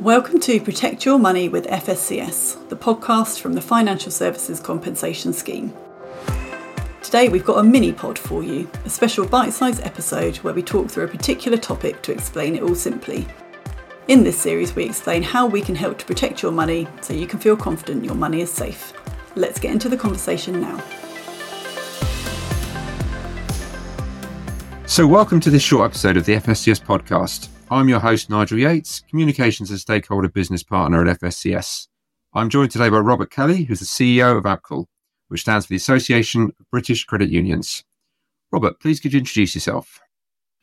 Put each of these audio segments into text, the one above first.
Welcome to Protect Your Money with FSCS, the podcast from the Financial Services Compensation Scheme. Today we've got a mini pod for you, a special bite sized episode where we talk through a particular topic to explain it all simply. In this series, we explain how we can help to protect your money so you can feel confident your money is safe. Let's get into the conversation now. So, welcome to this short episode of the FSCS podcast. I'm your host, Nigel Yates, Communications and Stakeholder Business Partner at FSCS. I'm joined today by Robert Kelly, who's the CEO of ABCUL, which stands for the Association of British Credit Unions. Robert, please could you introduce yourself?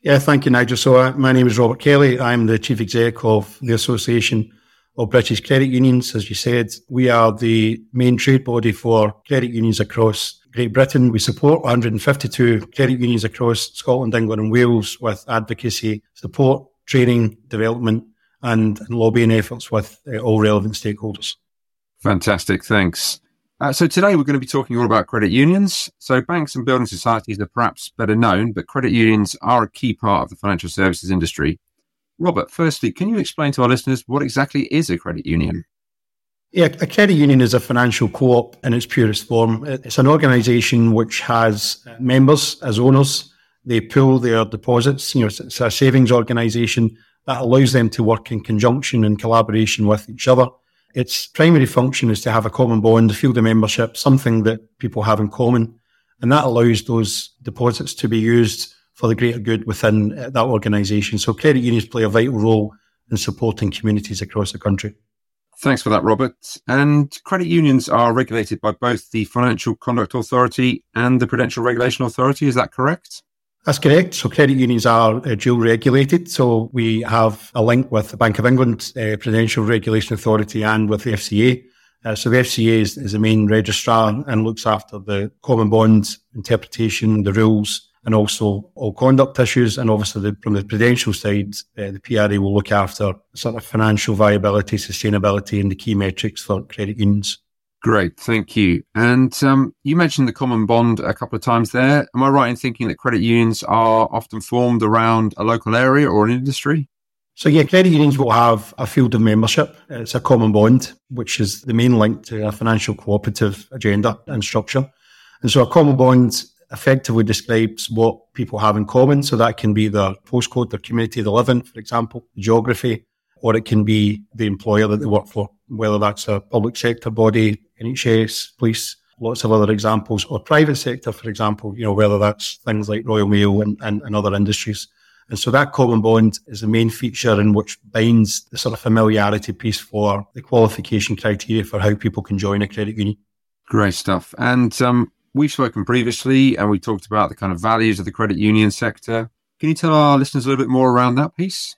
Yeah, thank you, Nigel. So, uh, my name is Robert Kelly. I'm the Chief Exec of the Association of British Credit Unions. As you said, we are the main trade body for credit unions across Great Britain. We support 152 credit unions across Scotland, England, and Wales with advocacy, support, training, development, and, and lobbying efforts with uh, all relevant stakeholders. Fantastic. Thanks. Uh, so today we're going to be talking all about credit unions. So banks and building societies are perhaps better known, but credit unions are a key part of the financial services industry. Robert, firstly, can you explain to our listeners what exactly is a credit union? Yeah, a credit union is a financial co-op in its purest form. It's an organisation which has members as owners. They pool their deposits. You know, it's a savings organisation that allows them to work in conjunction and collaboration with each other. Its primary function is to have a common bond, a field of membership, something that people have in common. And that allows those deposits to be used for the greater good within uh, that organisation. So credit unions play a vital role in supporting communities across the country. Thanks for that, Robert. And credit unions are regulated by both the Financial Conduct Authority and the Prudential Regulation Authority. Is that correct? That's correct. So credit unions are uh, dual regulated. So we have a link with the Bank of England, uh, Prudential Regulation Authority, and with the FCA. Uh, so the FCA is, is, the main registrar and looks after the common bond interpretation, the rules, and also all conduct issues. And obviously, the, from the prudential side, uh, the PRA will look after sort of financial viability, sustainability, and the key metrics for credit unions. Great, thank you. And um, you mentioned the common bond a couple of times there. Am I right in thinking that credit unions are often formed around a local area or an industry? So yeah, credit unions will have a field of membership. It's a common bond, which is the main link to a financial cooperative agenda and structure. And so a common bond effectively describes what people have in common. So that can be their postcode, their community they live in, for example, geography, or it can be the employer that they work for, whether that's a public sector body, NHS, police, lots of other examples, or private sector, for example, you know, whether that's things like Royal Mail and, and, and other industries. And so that common bond is the main feature in which binds the sort of familiarity piece for the qualification criteria for how people can join a credit union. Great stuff. And um, we've spoken previously and we talked about the kind of values of the credit union sector. Can you tell our listeners a little bit more around that piece?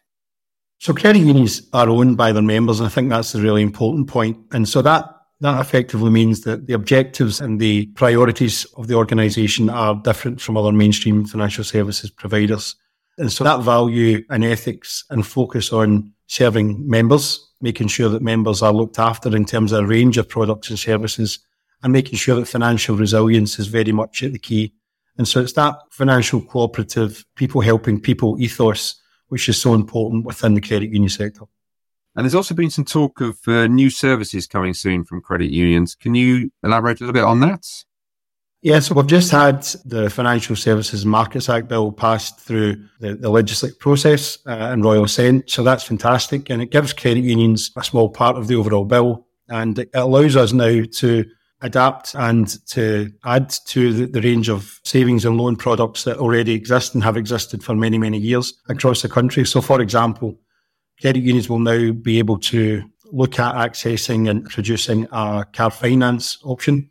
So credit unions are owned by their members, and I think that's a really important point. And so that that effectively means that the objectives and the priorities of the organisation are different from other mainstream financial services providers. And so that value and ethics and focus on serving members, making sure that members are looked after in terms of a range of products and services and making sure that financial resilience is very much at the key. And so it's that financial cooperative, people helping people ethos, which is so important within the credit union sector. And there's also been some talk of uh, new services coming soon from credit unions. Can you elaborate a little bit on that? Yeah, so we've just had the Financial Services Markets Act bill passed through the, the legislative process uh, in Royal Assent. So that's fantastic. And it gives credit unions a small part of the overall bill. And it allows us now to adapt and to add to the, the, range of savings and loan products that already exist and have existed for many, many years across the country. So, for example, credit unions will now be able to look at accessing and introducing a car finance option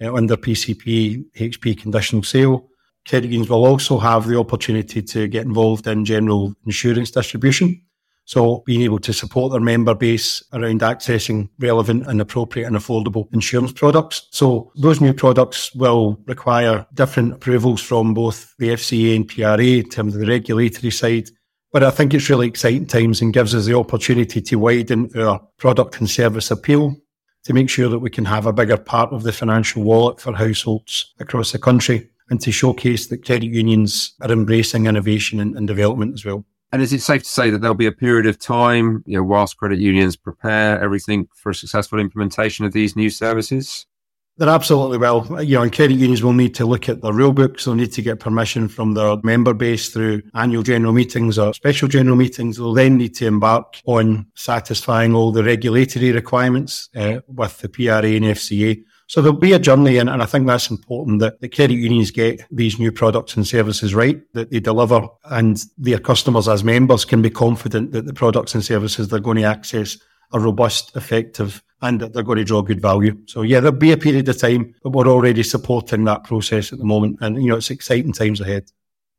uh, under PCP, HP conditional sale. Credit unions will also have the opportunity to get involved in general insurance distribution. So being able to support their member base around accessing relevant and appropriate and affordable insurance products. So those new products will require different approvals from both the FCA and PRA in terms of the regulatory side. But I think it's really exciting times and gives us the opportunity to widen our product and service appeal to make sure that we can have a bigger part of the financial wallet for households across the country and to showcase that credit unions are embracing innovation and, and development as well. And is it safe to say that there'll be a period of time, you know, whilst credit unions prepare everything for a successful implementation of these new services? They're absolutely well. You know, and credit unions will need to look at their rule books. They'll need to get permission from their member base through annual general meetings or special general meetings. They'll then need to embark on satisfying all the regulatory requirements uh, with the PRA and FCA. So there'll be a journey, and, and I think that's important that the credit unions get these new products and services right, that they deliver, and their customers as members can be confident that the products and services they're going to access are robust, effective, and they're going to draw good value. So yeah, there'll be a period of time, but we're already supporting that process at the moment, and you know it's exciting times ahead.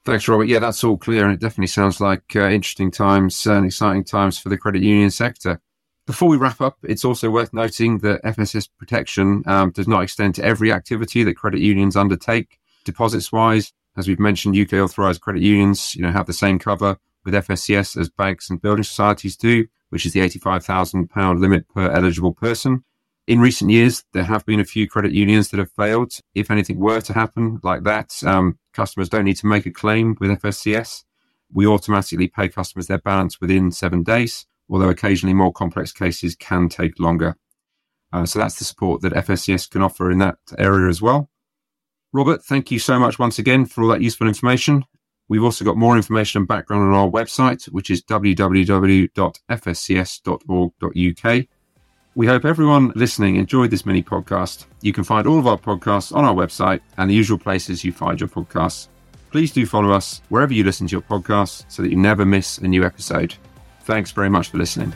Thanks, Robert. Yeah, that's all clear, and it definitely sounds like uh, interesting times and exciting times for the credit union sector. Before we wrap up, it's also worth noting that FSCS protection um, does not extend to every activity that credit unions undertake. Deposits wise, as we've mentioned, UK authorised credit unions, you know, have the same cover with FSCS as banks and building societies do, which is the £85,000 limit per eligible person. In recent years, there have been a few credit unions that have failed. If anything were to happen like that, um, customers don't need to make a claim with FSCS. We automatically pay customers their balance within seven days although occasionally more complex cases can take longer. Uh, so that's the support that FSCS can offer in that area as well. Robert, thank you so much once again for all that useful information. We've also got more information and background on our website, which is www.fscs.org.uk. We hope everyone listening enjoyed this mini podcast. You can find all of our podcasts on our website and the usual places you find your podcasts. Please do follow us wherever you listen to your podcasts so that you never miss a new episode. Thanks very much for listening.